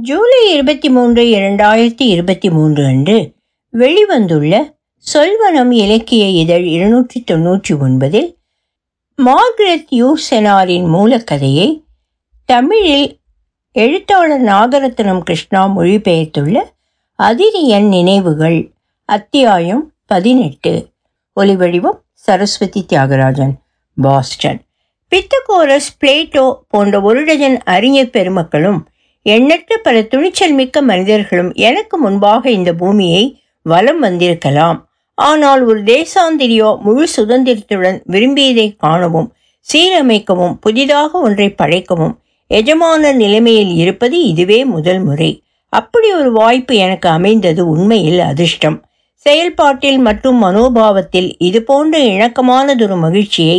ஜூலை இருபத்தி மூன்று இரண்டாயிரத்தி இருபத்தி மூன்று அன்று வெளிவந்துள்ள சொல்வனம் இலக்கிய இதழ் இருநூற்றி தொன்னூற்றி ஒன்பதில் மார்கரெட் யூசெனாரின் மூலக்கதையை தமிழில் எழுத்தாளர் நாகரத்னம் கிருஷ்ணா மொழிபெயர்த்துள்ள அதிரியன் நினைவுகள் அத்தியாயம் பதினெட்டு. ஒலிவடிவம் Saraswathi Thiyagarajan Boston. Pythagoras Plato போன்ற ஒரு டஜன் அறிஞர் பெருமக்களும் எண்ணற்ற பல துணிச்சல் மிக்க மனிதர்களும் எனக்கு முன்பாக இந்த பூமியை வலம் வந்திருக்கலாம். ஆனால் ஒரு தேசாந்திரியோ முழு சுதந்திரத்துடன் விரும்பியதை காணவும் சீரமைக்கவும் புதிதாக ஒன்றை படைக்கவும் எஜமான நிலைமையில் இருப்பது இதுவே முதல் முறை. அப்படி ஒரு வாய்ப்பு எனக்கு அமைந்தது உண்மையில் அதிர்ஷ்டம். செயல்பாட்டில் மற்றும் மனோபாவத்தில் இது போன்ற இணக்கமானதொரு மகிழ்ச்சியை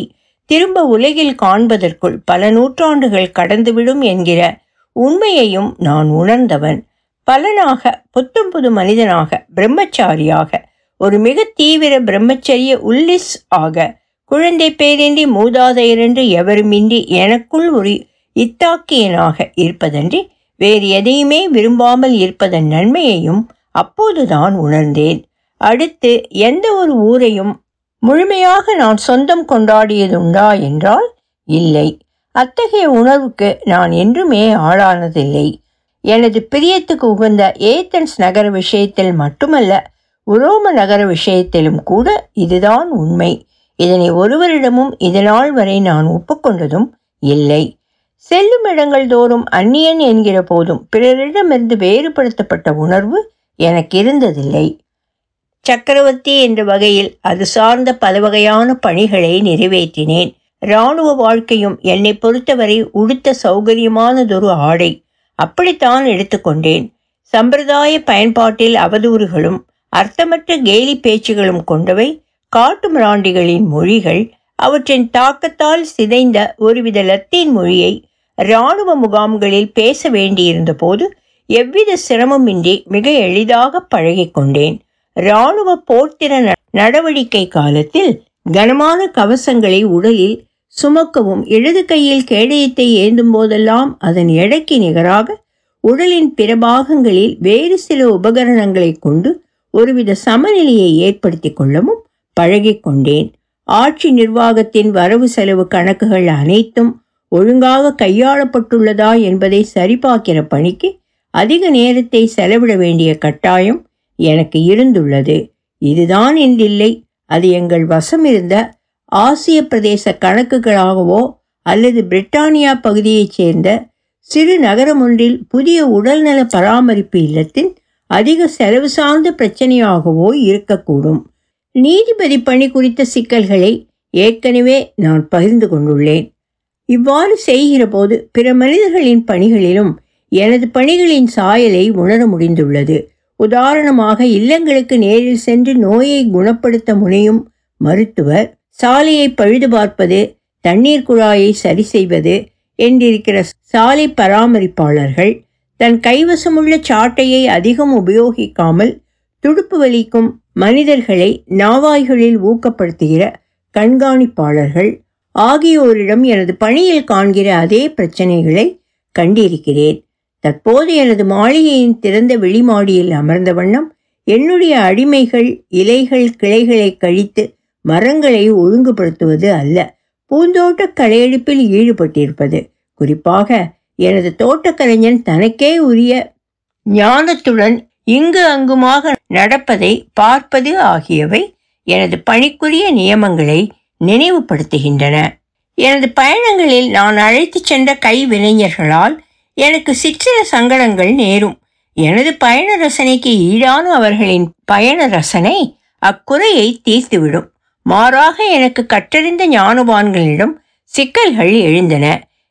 திரும்ப உலகில் காண்பதற்குள் பல நூற்றாண்டுகள் கடந்துவிடும் என்கிற உண்மையையும் நான் உணர்ந்தவன். பலனாக புத்தம் புது மனிதனாக பிரம்மச்சாரியாக ஒரு மிக தீவிர பிரம்மச்சரிய உல்லிஸ் ஆக குழந்தை பேரின்றி மூதாதையரென்று எவருமின்றி எனக்குள் ஒரு இத்தாக்கியனாக இருப்பதன்றி வேறு எதையுமே விரும்பாமல் இருப்பதன் நன்மையையும் அப்போதுதான் உணர்ந்தேன். அடுத்து எந்த ஒரு ஊரையும் முழுமையாக நான் சொந்தம் கொண்டாடியதுண்டா என்றால் இல்லை. அத்தகைய உணர்வுக்கு நான் என்றுமே ஆளானதில்லை. எனது பிரியத்துக்கு உகந்த ஏத்தன்ஸ் நகர விஷயத்தில் மட்டுமல்ல உரோம நகர விஷயத்திலும் கூட இதுதான் உண்மை. இதனை ஒருவரிடமும் இதனால் வரை நான் ஒப்புக்கொண்டதும் இல்லை. செல்லும் இடங்கள் தோறும் அந்நியன் என்கிற போதும் பிறரிடமிருந்து வேறுபடுத்தப்பட்ட உணர்வு எனக்கு இருந்ததில்லை. சக்கரவர்த்தி என்ற வகையில் அது சார்ந்த பல வகையான பணிகளை நிறைவேற்றினேன். இராணுவ வாழ்க்கையும் என்னை பொறுத்தவரை உடுத்த சௌகரியமானதொரு ஆடை. அப்படித்தான் எடுத்துக்கொண்டேன் சம்பிரதாய பயன்பாட்டில் அவதூறுகளும் அர்த்தமற்ற கேலி பேச்சுகளும் கொண்டவை காட்டு மிராண்டிகளின் மொழிகள் அவற்றின் தாக்கத்தால் சிதைந்த ஒருவித லத்தீன் மொழியை இராணுவ முகாம்களில் பேச வேண்டியிருந்த போது எவ்வித சிரமமின்றி மிக எளிதாக பழகிக்கொண்டேன் இராணுவ போர்த்திற நடவடிக்கை காலத்தில் கனமான கவசங்களை உடலில் சுமக்கவும். இடது கையில் கேடயத்தை ஏந்தும் போதெல்லாம் அதன் எடைக்கு நிகராக உடலின் பிற பாகங்களில் வேறு சில உபகரணங்களை கொண்டு ஒருவித சமநிலையை ஏற்படுத்தி கொள்ளவும் பழகிக்கொண்டேன் ஆட்சி நிர்வாகத்தின் வரவு செலவு கணக்குகள் அனைத்தும் ஒழுங்காக கையாளப்பட்டுள்ளதா என்பதை சரிபார்க்கிற பணிக்கு அதிக நேரத்தை செலவிட வேண்டிய கட்டாயம் எனக்கு இருந்துள்ளது. இதுதான் என்றில்லை அது எங்கள் வசம் இருந்த ஆசிய பிரதேச கணக்குகளாகவோ அல்லது பிரிட்டானியா பகுதியைச் சேர்ந்த சிறு நகரம் ஒன்றில் புதிய உடல்நல பராமரிப்பு இல்லத்தின் அதிக செலவு சார்ந்த பிரச்சனையாகவோ இருக்கக்கூடும். நீதிபதி பணி குறித்த சிக்கல்களை ஏற்கனவே நான் பகிர்ந்து கொண்டுள்ளேன். இவ்வாறு செய்கிற போது பிற மனிதர்களின் பணிகளிலும் எனது பணிகளின் சாயலை உணர முடிந்துள்ளது. உதாரணமாக இல்லங்களுக்கு நேரில் சென்று நோயை குணப்படுத்த முனையும் மருத்துவர் சாலையை பழுது பார்ப்பது தண்ணீர் குழாயை சரி செய்வது என்றிருக்கிற சாலை பராமரிப்பாளர்கள் தன் கைவசமுள்ள சாட்டையை அதிகம் உபயோகிக்காமல் துடுப்பு வலிக்கும் மனிதர்களை நாவாய்களில் ஊக்கப்படுத்துகிற கண்காணிப்பாளர்கள் ஆகியோரிடம் எனது பணியில் காண்கிற அதே பிரச்சனைகளை கண்டிருக்கிறேன். தற்போது எனது மாளிகையின் திறந்த வெளிமாடியில் அமர்ந்த வண்ணம் என்னுடைய அடிமைகள் இலைகள் கிளைகளை கழித்து மரங்களை ஒழுங்குபடுத்துவது அல்ல. பூந்தோட்ட கலையெடுப்பில் ஈடுபட்டிருப்பது. குறிப்பாக எனது தோட்டக்கலைஞன் தனக்கே உரிய ஞானத்துடன் இங்கு அங்குமாக நடப்பதை பார்ப்பது ஆகியவை எனது பணிக்குரிய நியமங்களை நினைவுபடுத்துகின்றன. எனது பயணங்களில் நான் அழைத்துச் சென்ற கைவினைஞர்களால் எனக்கு சிற்சில சங்கடங்கள் நேரும். எனது பயண ரசனைக்கு ஈடான அவர்களின் பயண ரசனை அக்குறையை தீர்த்துவிடும். மாறாக எனக்கு கற்றறிந்த ஞானவான்களிடம் சிக்கல்கள் எழுந்தன.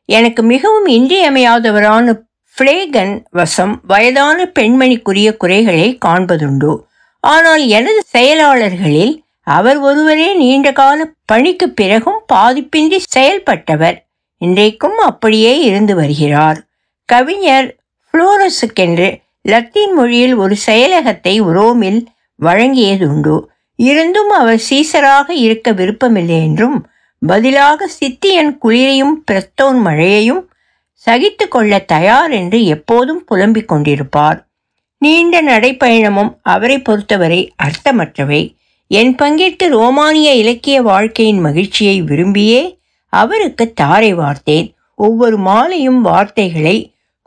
எனக்கு மிகவும் இன்றியமையாதவரான பிளேகன் வசம் வயதான பெண்மணிக்குரிய குறைகளை காண்பதுண்டு. ஆனால் எனது செயலாளர்களில் அவர் ஒருவரே நீண்ட கால பணிக்கு பிறகும் பாதிப்பின்றி செயல்பட்டவர். இன்றைக்கும் அப்படியே இருந்து வருகிறார். கவிஞர் புளோரஸுக்கென்று லத்தீன் மொழியில் ஒரு செயலகத்தை உரோமில் வழங்கியதுண்டு. இருந்தும் அவர் சீசராக இருக்க விருப்பமில்லை என்றும் பதிலாக சித்தியன் குளிரையும் பிரத்தோன் மழையையும் சகித்து கொள்ள தயார் என்று எப்போதும் புலம்பிக் கொண்டிருப்பார். நீண்ட நடைப்பயணமும் அவரை பொறுத்தவரை அர்த்தமற்றவை. என் பங்கிற்கு ரோமானிய இலக்கிய வாழ்க்கையின் மகிழ்ச்சியை விரும்பியே அவருக்கு தாரை வார்த்தேன். ஒவ்வொரு மாலையும் வார்த்தைகளை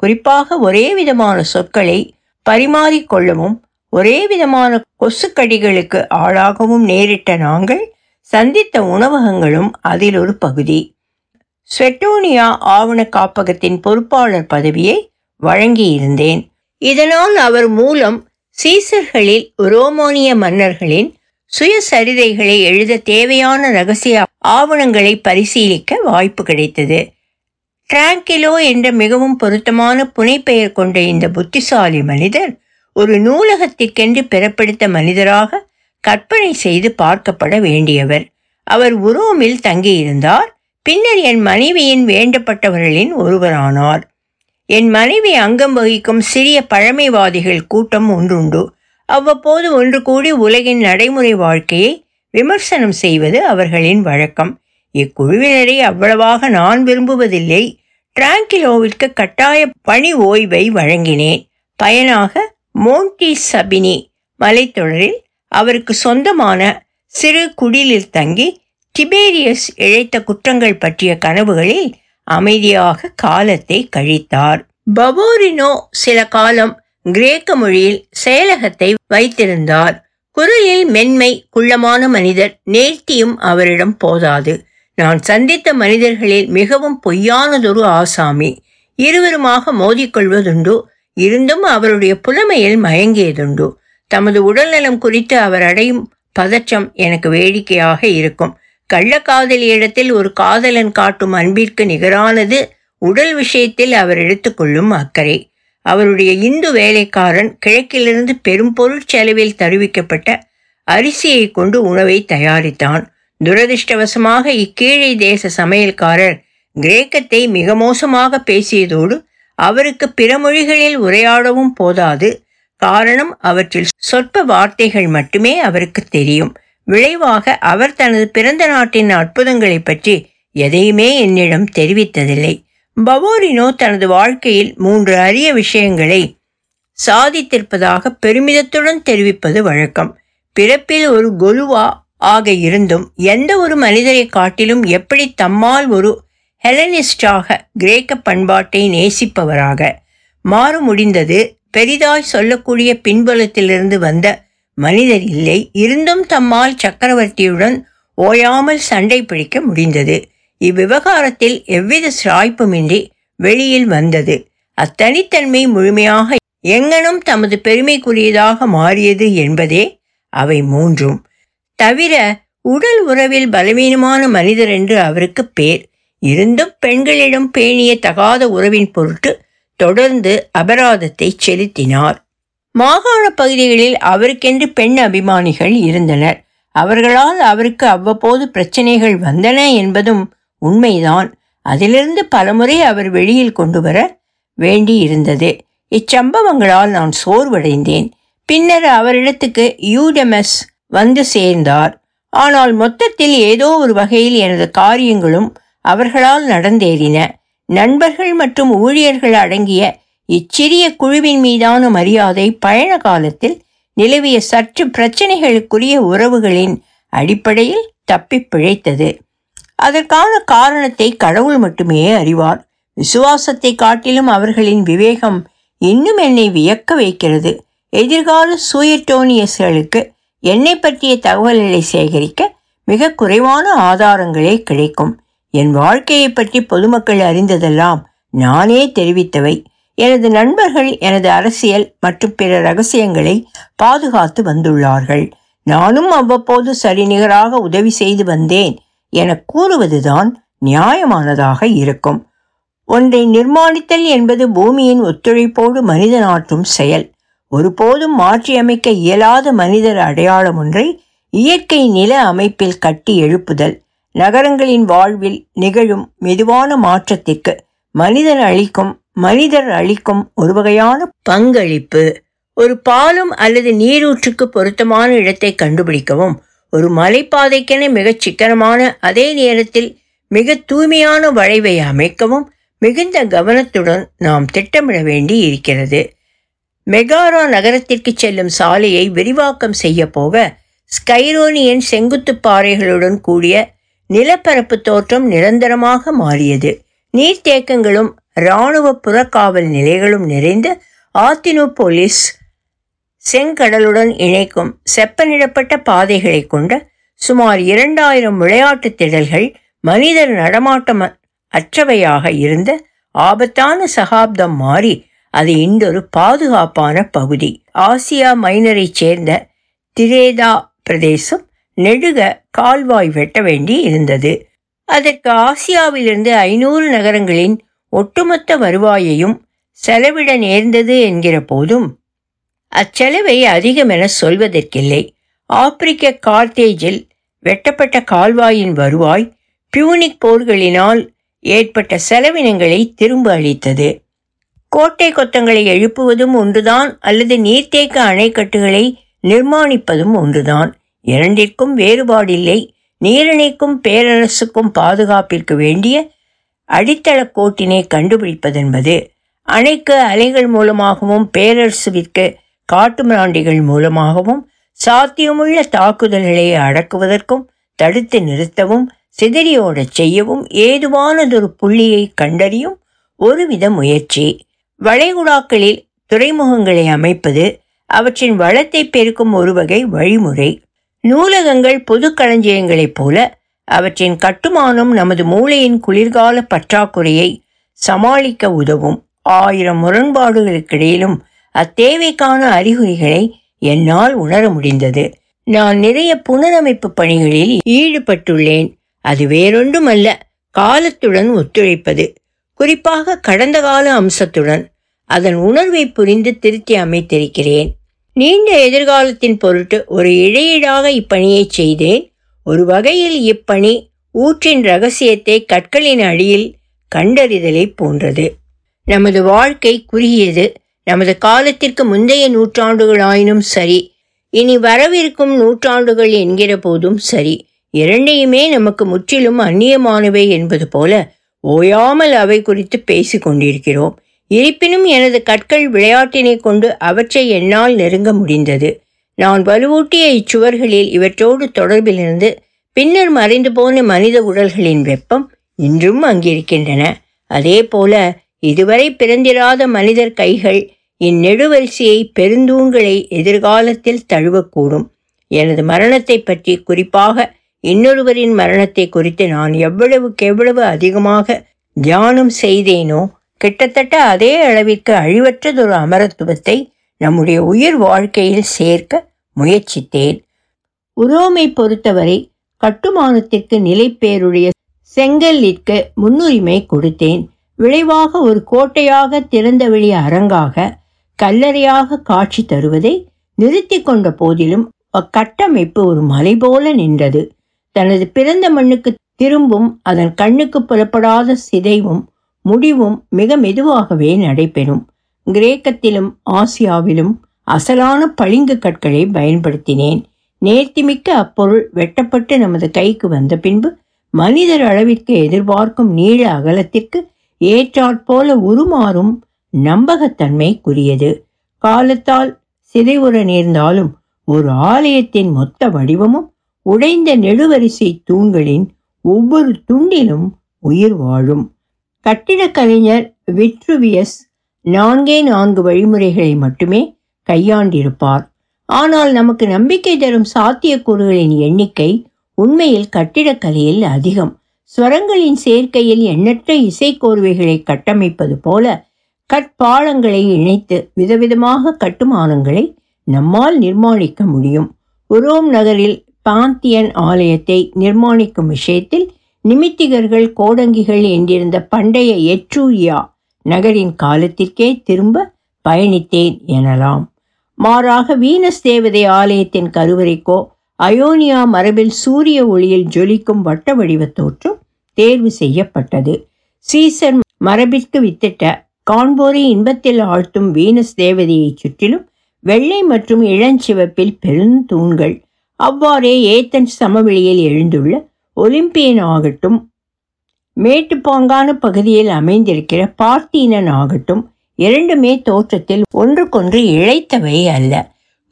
குறிப்பாக ஒரே விதமான சொற்களை பரிமாறிக்கொள்ளவும் ஒரே விதமான கொசுக்கடிகளுக்கு ஆளாகவும் நேரிட்ட நாங்கள் சந்தித்த உணவகங்களும் அதில் ஒரு பகுதி. ஸ்வெட்டோனியா ஆவண காப்பகத்தின் பொறுப்பாளர் பதவியை வழங்கியிருந்தேன். இதனால் அவர் மூலம் சீசர்களில் ரோமானிய மன்னர்களின் சுயசரிதைகளை எழுத தேவையான ரகசிய ஆவணங்களை பரிசீலிக்க வாய்ப்பு கிடைத்தது. டிராங்கிலோ என்ற மிகவும் பொருத்தமான புனைப்பெயர் கொண்ட இந்த புத்திசாலி மனிதர் ஒரு நூலகத்திற்கென்று பிறப்பிடித்த மனிதராக கற்பனை செய்து பார்க்கப்பட வேண்டியவர். அவர் உரோமில் தங்கியிருந்தார். பின்னர் என் மனைவியின் வேண்டப்பட்டவர்களின் ஒருவரானார். என் மனைவி அங்கம் வகிக்கும் சிறிய பழமைவாதிகள் கூட்டம் ஒன்றுண்டு. அவ்வப்போது ஒன்று கூடி உலகின் நடைமுறை வாழ்க்கையை விமர்சனம் செய்வது அவர்களின் வழக்கம். இக்குழுவினரை அவ்வளவாக நான் விரும்புவதில்லை. டிராங்கிலோவிற்கு கட்டாய பணி ஓய்வை வழங்கினேன். பயனாக மோன்டி சபினி மலைத்தொடரில் அவருக்கு சொந்தமான சிறு குடிலில் தங்கி டிபேரியஸ் இழைத்த குற்றங்கள் பற்றிய கனவுகளில் அமைதியாக காலத்தை கழித்தார். பபோரினோ சில காலம் கிரேக்க மொழியில் செயலகத்தை வைத்திருந்தார். குரலில் மென்மை குள்ளமான மனிதர் நேர்த்தியும் அவரிடம் போதாது. நான் சந்தித்த மனிதர்களில் மிகவும் பொய்யானதொரு ஆசாமி. இருவருமாக மோதிக்கொள்வதுண்டு இருந்தும் அவருடைய புலமையில் மயங்கியதுண்டு. தமது உடல்நலம் குறித்து அவர் அடையும் பதற்றம் எனக்கு வேடிக்கையாக இருக்கும். கள்ளக்காதலியிடத்தில் ஒரு காதலன் காட்டும் அன்பிற்கு நிகரானது உடல் விஷயத்தில் அவர் எடுத்துக்கொள்ளும் அக்கறை. அவருடைய இந்து வேலைக்காரன் கிழக்கிலிருந்து பெரும் பொருட்செலவில் தருவிக்கப்பட்ட அரிசியை கொண்டு உணவை தயாரித்தான். துரதிருஷ்டவசமாக இக்கீழை தேச சமையல்காரர் கிரேக்கத்தை மிக மோசமாக பேசியதோடு அவருக்கு பிற மொழிகளில் உரையாடவும் போதாது. காரணம் அவற்றில் சொற்ப வார்த்தைகள் மட்டுமே அவருக்கு தெரியும். விளைவாக அவர் தனது பிறந்த நாட்டின் அற்புதங்களை பற்றி எதையுமே என்னிடம் தெரிவித்ததில்லை. பவோரினோ தனது வாழ்க்கையில் மூன்று அரிய விஷயங்களை சாதித்திருப்பதாக பெருமிதத்துடன் தெரிவிப்பது வழக்கம். பிறப்பில் ஒரு கொலுவா ஆக இருந்தும் எந்த ஒரு மனிதரை காட்டிலும் எப்படி தம்மால் ஒரு ஹெலனிஸ்டாக கிரேக்க பண்பாட்டை நேசிப்பவராக. மாறு முடிந்தது பெரிதாய் சொல்லக்கூடிய பின்புலத்திலிருந்து வந்த மனிதர் இல்லை. இருந்தும் தம்மால் சக்கரவர்த்தியுடன் ஓயாமல் சண்டை பிடிக்க முடிந்தது. இவ்விவகாரத்தில் எவ்வித சாய்ப்புமின்றி வெளியில் வந்தது. அத்தனித்தன்மை முழுமையாக எங்கனும் தமது பெருமைக்குரியதாக மாறியது என்பதே அவை மூன்றும். தவிர உடல் உறவில் பலவீனமான மனிதர் என்று அவருக்கு பேர். இருந்தும் பெண்களிடம் பேணிய தகாத உறவின் பொருட்டு தொடர்ந்து அபராதத்தை செலுத்தினார். மாகாண பகுதிகளில் அவருக்கென்று பெண் அபிமானிகள் இருந்தனர். அவர்களால் அவருக்கு அவ்வப்போது பிரச்சனைகள் வந்தன என்பதும் உண்மைதான். அதிலிருந்து பலமுறை அவர் வெளியில் கொண்டு வர வேண்டி இருந்தது இச்சம்பவங்களால் நான் சோர்வடைந்தேன். பின்னர் அவரிடத்துக்கு யூடெமஸ் வந்து சேர்ந்தார். ஆனால் மொத்தத்தில் ஏதோ ஒரு வகையில் எனது காரியங்களும் அவர்களால் நடந்தேறின. நண்பர்கள் மற்றும் ஊழியர்கள் அடங்கிய இச்சிறிய குழுவின் மீதான மரியாதை பயண காலத்தில் நிலவிய சற்று பிரச்சனைகளுக்குரிய உறவுகளின் அடிப்படையில் தப்பி பிழைத்தது. அதற்கான காரணத்தை கடவுள் மட்டுமே அறிவார். விசுவாசத்தை காட்டிலும் அவர்களின் விவேகம் இன்னும் என்னை வியக்க வைக்கிறது. எதிர்கால சூயட்டோனியஸ்களுக்கு என்னை பற்றிய தகவல்களை சேகரிக்க மிக குறைவான ஆதாரங்களே கிடைக்கும். என் வாழ்க்கையை பற்றி பொதுமக்கள் அறிந்ததெல்லாம் நானே தெரிவித்தவை. எனது நண்பர்கள் எனது அரசியல் மற்றும் பிற ரகசியங்களை பாதுகாத்து வந்துள்ளார்கள். நானும் அவ்வப்போது சரிநிகராக உதவி செய்து வந்தேன் என கூறுவதுதான் நியாயமானதாக இருக்கும். ஒன்றை நிர்மாணித்தல் என்பது பூமியின் ஒத்துழைப்போடு மனிதன் ஆற்றும் செயல். ஒருபோதும் மாற்றியமைக்க இயலாத மனிதர் அடையாளம் ஒன்றை இயற்கை நில அமைப்பில் கட்டி எழுப்புதல். நகரங்களின் வாழ்வில் நிகழும் மெதுவான மாற்றத்திற்கு மனிதன் அளிக்கும் மனிதர் அளிக்கும் ஒரு வகையான பங்களிப்பு ஒரு பாலம் அல்லது நீரூற்றுக்கு பொருத்தமான இடத்தை கண்டுபிடிக்கவும் ஒரு மலைப்பாதைக்கென மிகச் சிக்கனமான அதே நேரத்தில் மிக தூய்மையான வளைவை அமைக்கவும் மிகுந்த கவனத்துடன் நாம் திட்டமிட வேண்டி இருக்கிறது. மெகாரா நகரத்திற்கு செல்லும் சாலையை விரிவாக்கம் செய்ய போக ஸ்கைரோனியன் செங்குத்து பாறைகளுடன் கூடிய நிலப்பரப்பு தோற்றம் நிரந்தரமாக மாறியது. நீர்த்தேக்கங்களும் இராணுவ புறக்காவல் நிலைகளும் நிறைந்த ஆத்தினோபோலிஸ் செங்கடலுடன் இணைக்கும் செப்பனிடப்பட்ட பாதைகளை கொண்ட சுமார் இரண்டாயிரம் விளையாட்டு திடல்கள் மனிதர் நடமாட்டம் அற்றவையாக இருந்த ஆபத்தான சகாப்தம் மாறி அது இன்றொரு பாதுகாப்பான பகுதி. ஆசியா மைனரைச் சேர்ந்த திரேதா பிரதேசம் நெடுக கால்வாய் வெட்ட வேண்டி இருந்தது. அதற்கு ஆசியாவிலிருந்து ஐநூறு நகரங்களின் ஒட்டுமொத்த வருவாயையும் செலவிட நேர்ந்தது என்கிற போதும் அச்செலவை அதிகமென சொல்வதற்கில்லை. ஆப்பிரிக்க கார்த்தேஜில் வெட்டப்பட்ட கால்வாயின் வருவாய் பியூனிக் போர்களினால் ஏற்பட்ட செலவினங்களை திரும்ப அளித்தது. கோட்டை கொத்தங்களை எழுப்புவதும் ஒன்றுதான் அல்லது நீர்த்தேக்க அணைக்கட்டுகளை நிர்மாணிப்பதும் ஒன்றுதான். இரண்டிற்கும் வேறுபாடில்லை. நீரிணைக்கும் பேரரசுக்கும் பாதுகாப்பிற்கு வேண்டிய அடித்தள கோட்டினை கண்டுபிடிப்பதென்பது அணைக்கு அலைகள் மூலமாகவும் பேரரசுவிற்கு காட்டுமிராண்டிகள் மூலமாகவும் சாத்தியமுள்ள தாக்குதல்களை அடக்குவதற்கும் தடுத்து நிறுத்தவும் சிதறியோடச் செய்யவும் ஏதுவானதொரு புள்ளியை கண்டறியும் ஒருவித முயற்சி. வளைகுடாக்களில் துறைமுகங்களை அமைப்பது அவற்றின் வளத்தை பெருக்கும் ஒரு வகை வழிமுறை. நூலகங்கள் பொது களஞ்சியங்களைப் போல அவற்றின் கட்டுமானம் நமது மூளையின் குளிர்கால பற்றாக்குறையை சமாளிக்க உதவும் ஆயிரம் முரண்பாடுகளுக்கிடையிலும் அத்தேவைக்கான அறிகுறிகளை என்னால் உணர முடிந்தது. நான் நிறைய புனரமைப்பு பணிகளில் ஈடுபட்டுள்ளேன். அது வேறொன்றுமல்ல காலத்துடன் ஒத்துழைப்பது. குறிப்பாக கடந்த கால அம்சத்துடன். அதன் உணர்வை புரிந்து திருத்தி அமைத்திருக்கிறேன். நீண்ட எதிர்காலத்தின் பொருட்டு ஒரு இழையீடாக இப்பணியை செய்தேன். ஒரு வகையில் இப்பணி ஊற்றின் ரகசியத்தை கற்களின் அடியில் கண்டறிதலை போன்றது. நமது வாழ்க்கை குறுகியது. நமது காலத்திற்கு முந்தைய நூற்றாண்டுகளாயினும் சரி இனி வரவிருக்கும் நூற்றாண்டுகள் என்கிற போதும் சரி இரண்டையுமே நமக்கு முற்றிலும் அந்நியமானவை என்பது போல ஓயாமல் அவை குறித்து பேசிக்கொண்டிருக்கிறோம் கொண்டிருக்கிறோம். இருப்பினும் எனது கற்கள் விளையாட்டினை கொண்டு அவற்றை என்னால் நெருங்க முடிந்தது. நான் வலுவூட்டிய இச்சுவர்களில் இவற்றோடு தொடர்பிலிருந்து பின்னர் மறைந்து போன மனித உடல்களின் வெப்பம் இன்றும் அங்கிருக்கின்றன. அதே போல இதுவரை பிறந்திராத மனிதர் கைகள் இந்நெடுவரிசையை பெருந்தூண்களை எதிர்காலத்தில் தழுவக்கூடும். எனது மரணத்தை பற்றி குறிப்பாக இன்னொருவரின் மரணத்தை குறித்து நான் எவ்வளவுக்கு எவ்வளவு அதிகமாக தியானம் செய்தேனோ கிட்டத்தட்ட அதே அளவிற்கு அழிவற்றதொரு அமரத்துவத்தை நம்முடைய உயிர் வாழ்க்கையில் சேர்க்க முயற்சித்தேன். உரோமை பொறுத்தவரை கட்டுமானத்திற்கு நிலைப்பேருடைய செங்கல்லிற்கு முன்னுரிமை கொடுத்தேன். விளைவாக ஒரு கோட்டையாக திறந்த வெளி அரங்காக கல்லறையாக காட்சி தருவதை நிறுத்தி கொண்ட போதிலும் அக்கட்டமைப்பு ஒரு மலை போல நின்றது. தனது பிறந்த மண்ணுக்கு திரும்பும் அதன் கண்ணுக்கு புலப்படாத சிதைவும் முடிவும் மிக மெதுவாகவே நடைபெறும். கிரேக்கத்திலும் ஆசியாவிலும் அசலான பளிங்கு கற்களை பயன்படுத்தினேன். நேர்த்திமிக்க அப்பொருள் வெட்டப்பட்டு நமது கைக்கு வந்த பின்பு மனிதர் அளவிற்கு எதிர்பார்க்கும் நீள அகலத்திற்கு ஏற்றாற்போல உருமாறும் நம்பகத்தன்மைக்குரியது காலத்தால் சிதைவுற நேர்ந்தாலும் ஒரு ஆலயத்தின் மொத்த வடிவமும் உடைந்த நெடுவரிசை தூண்களின் ஒவ்வொரு துண்டிலும் உயிர் வாழும். கட்டிடக்கலைஞர் விட்ருவியஸ் நான்கே நான்கு வழிமுறைகளை மட்டுமே கையாண்டிருப்பார். ஆனால் நமக்கு நம்பிக்கை தரும் சாத்தியக்கூறுகளின் எண்ணிக்கை உண்மையில் கட்டிடக்கலையில் அதிகம். ஸ்வரங்களின் சேர்க்கையில் எண்ணற்ற இசைக்கோர்வைகளை கட்டமைப்பது போல கற்பாலங்களை இணைத்து விதவிதமாக கட்டுமானங்களை நம்மால் நிர்மாணிக்க முடியும். உரோம் நகரில் பாந்தியன் ஆலயத்தை நிர்மாணிக்கும் விஷயத்தில் நிமித்திகர்கள் கோடங்கிகள் என்றிருந்த பண்டைய எட்ரூரியா நகரின் காலத்திற்கே திரும்ப பயணித்தேன் எனலாம். மாறாக வீனஸ் தேவதை ஆலயத்தின் கருவறைக்கோ அயோனியா மரபில் சூரிய ஒளியில் ஜொலிக்கும் வட்ட வடிவ தோற்றம் தேர்வு செய்யப்பட்டது. சீசர் மரபிற்கு வித்திட்ட காண்போரை இன்பத்தில் ஆழ்த்தும் வீனஸ் தேவதையை சுற்றிலும் வெள்ளை மற்றும் இளஞ்சிவப்பில் பெருந்தூண்கள் அவ்வாறே ஏத்தன் சமவெளியில் எழுந்துள்ள ஒலிம்பியன் ஆகட்டும் மேட்டுப்பாங்கான பகுதியில் அமைந்திருக்கிற பார்த்தீனன் ஆகட்டும் இரண்டுமே தோற்றத்தில் ஒன்றுக்கொன்று இழைத்தவை அல்ல.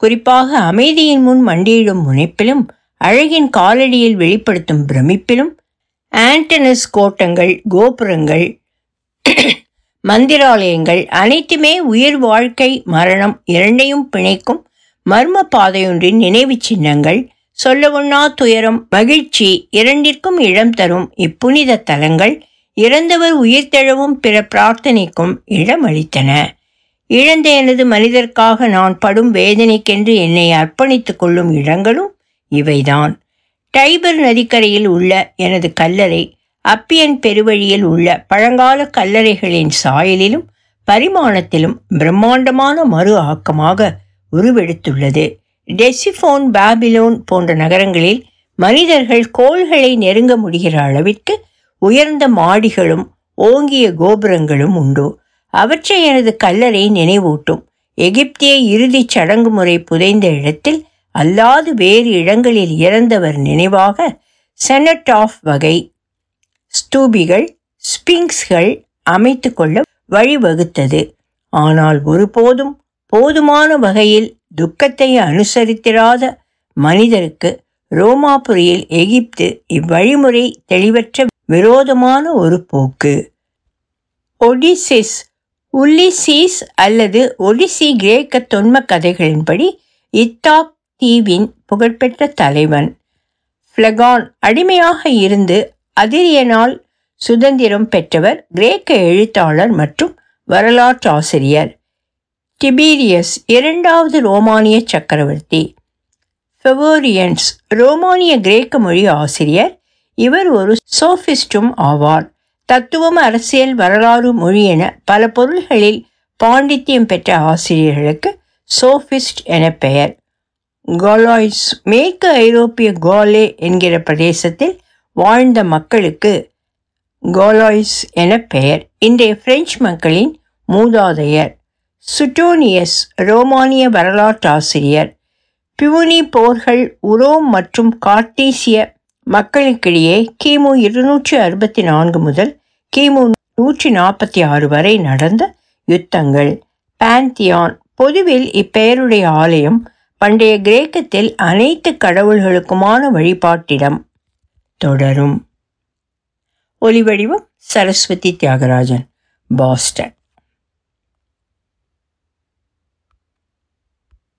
குறிப்பாக அமைதியின் முன் மண்டியிடும் முனைப்பிலும் அழகின் காலடியில் வெளிப்படுத்தும் பிரமிப்பிலும் ஆண்டனஸ் கோட்டங்கள் கோபுரங்கள் மந்திராலயங்கள் அனைத்துமே உயிர் வாழ்க்கை மரணம் இரண்டையும் பிணைக்கும் மர்ம பாதையொன்றின் நினைவு சின்னங்கள். சொல்லவுண்ணா துயரம் மகிழ்ச்சி இரண்டிற்கும் இடம் தரும் இப்புனித தலங்கள். இறந்தவர் உயிர்த்தெழவும் பிற பிரார்த்தனைக்கும் இடமளித்தன இழந்த எனது மனிதர்க்காக நான் படும் வேதனைக்கென்று என்னை அர்ப்பணித்துக் கொள்ளும் இடங்களும் இவைதான். டைபர் நதிக்கரையில் உள்ள எனது கல்லறை அப்பியன் பெருவழியில் உள்ள பழங்கால கல்லறைகளின் சாயலிலும் பரிமாணத்திலும் பிரம்மாண்டமான மறு ஆக்கமாக உருவெடுத்துள்ளது. டெசிஃபோன் பாபிலோன் போன்ற நகரங்களில் மனிதர்கள் கோள்களை நெருங்க முடிகிற அளவிற்கு உயர்ந்த மாடிகளும் ஓங்கிய கோபுரங்களும் உண்டு. அவற்றை எனது கல்லறை நினைவூட்டும். எகிப்திய இறுதிச் சடங்கு முறை புதைந்த இடத்தில் அல்லாது வேறு இடங்களில் இறந்தவர் நினைவாக செனட் ஆஃப் வகை ஸ்தூபிகள் ஸ்பிங்ஸ்கள் அமைத்து கொள்ள வழிவகுத்தது. ஆனால் ஒருபோதும் போதுமான வகையில் துக்கத்தை அனுசரித்திராத மனிதருக்கு ரோமாபுரியில் எகிப்து இவ்வழிமுறை தெளிவற்ற விரோதமான ஒரு போக்கு. ஒடிசிஸ் உல்லிசீஸ் அல்லது ஒடிசி கிரேக்க தொன்ம கதைகளின்படி இத்தாக் தீவின் புகழ்பெற்ற தலைவன். ஃப்ளகான் அடிமையாக இருந்து அதிரியனால் சுதந்திரம் பெற்றவர் கிரேக்க எழுத்தாளர் மற்றும் வரலாற்றாசிரியர். டிபீரியஸ் இரண்டாவது ரோமானிய சக்கரவர்த்தி. ஃபெவோரியன்ஸ் ரோமானிய கிரேக்க மொழி ஆசிரியர். இவர் ஒரு சோஃபிஸ்டும் ஆவார். தத்துவம் அரசியல் வரலாறு மொழி என பல பொருள்களில் பாண்டித்யம் பெற்ற ஆசிரியர்களுக்கு சோஃபிஸ்ட் என பெயர். கோலாய்ஸ் மேற்கு ஐரோப்பிய கோலே என்கிற பிரதேசத்தில் வாழ்ந்த மக்களுக்கு கோலாய்ஸ் என பெயர். இன்றைய பிரெஞ்சு மக்களின் மூதாதையர். சுட்டோனியஸ் ரோமானிய வரலாற்றாசிரியர் பியூனி போர்கள் உரோம் மற்றும் கார்டீசிய மக்களுக்கிடையே கிமு இருநூற்றி அறுபத்தி நான்கு முதல் கிமு நூற்றி நாற்பத்தி ஆறு வரை நடந்த யுத்தங்கள். பாந்தியான் பொதுவில் இப்பெயருடைய ஆலயம் பண்டைய கிரேக்கத்தில் அனைத்து கடவுள்களுக்குமான வழிபாட்டிடம் தொடரும். ஒலிவடிவம் சரஸ்வதி தியாகராஜன் பாஸ்டன்.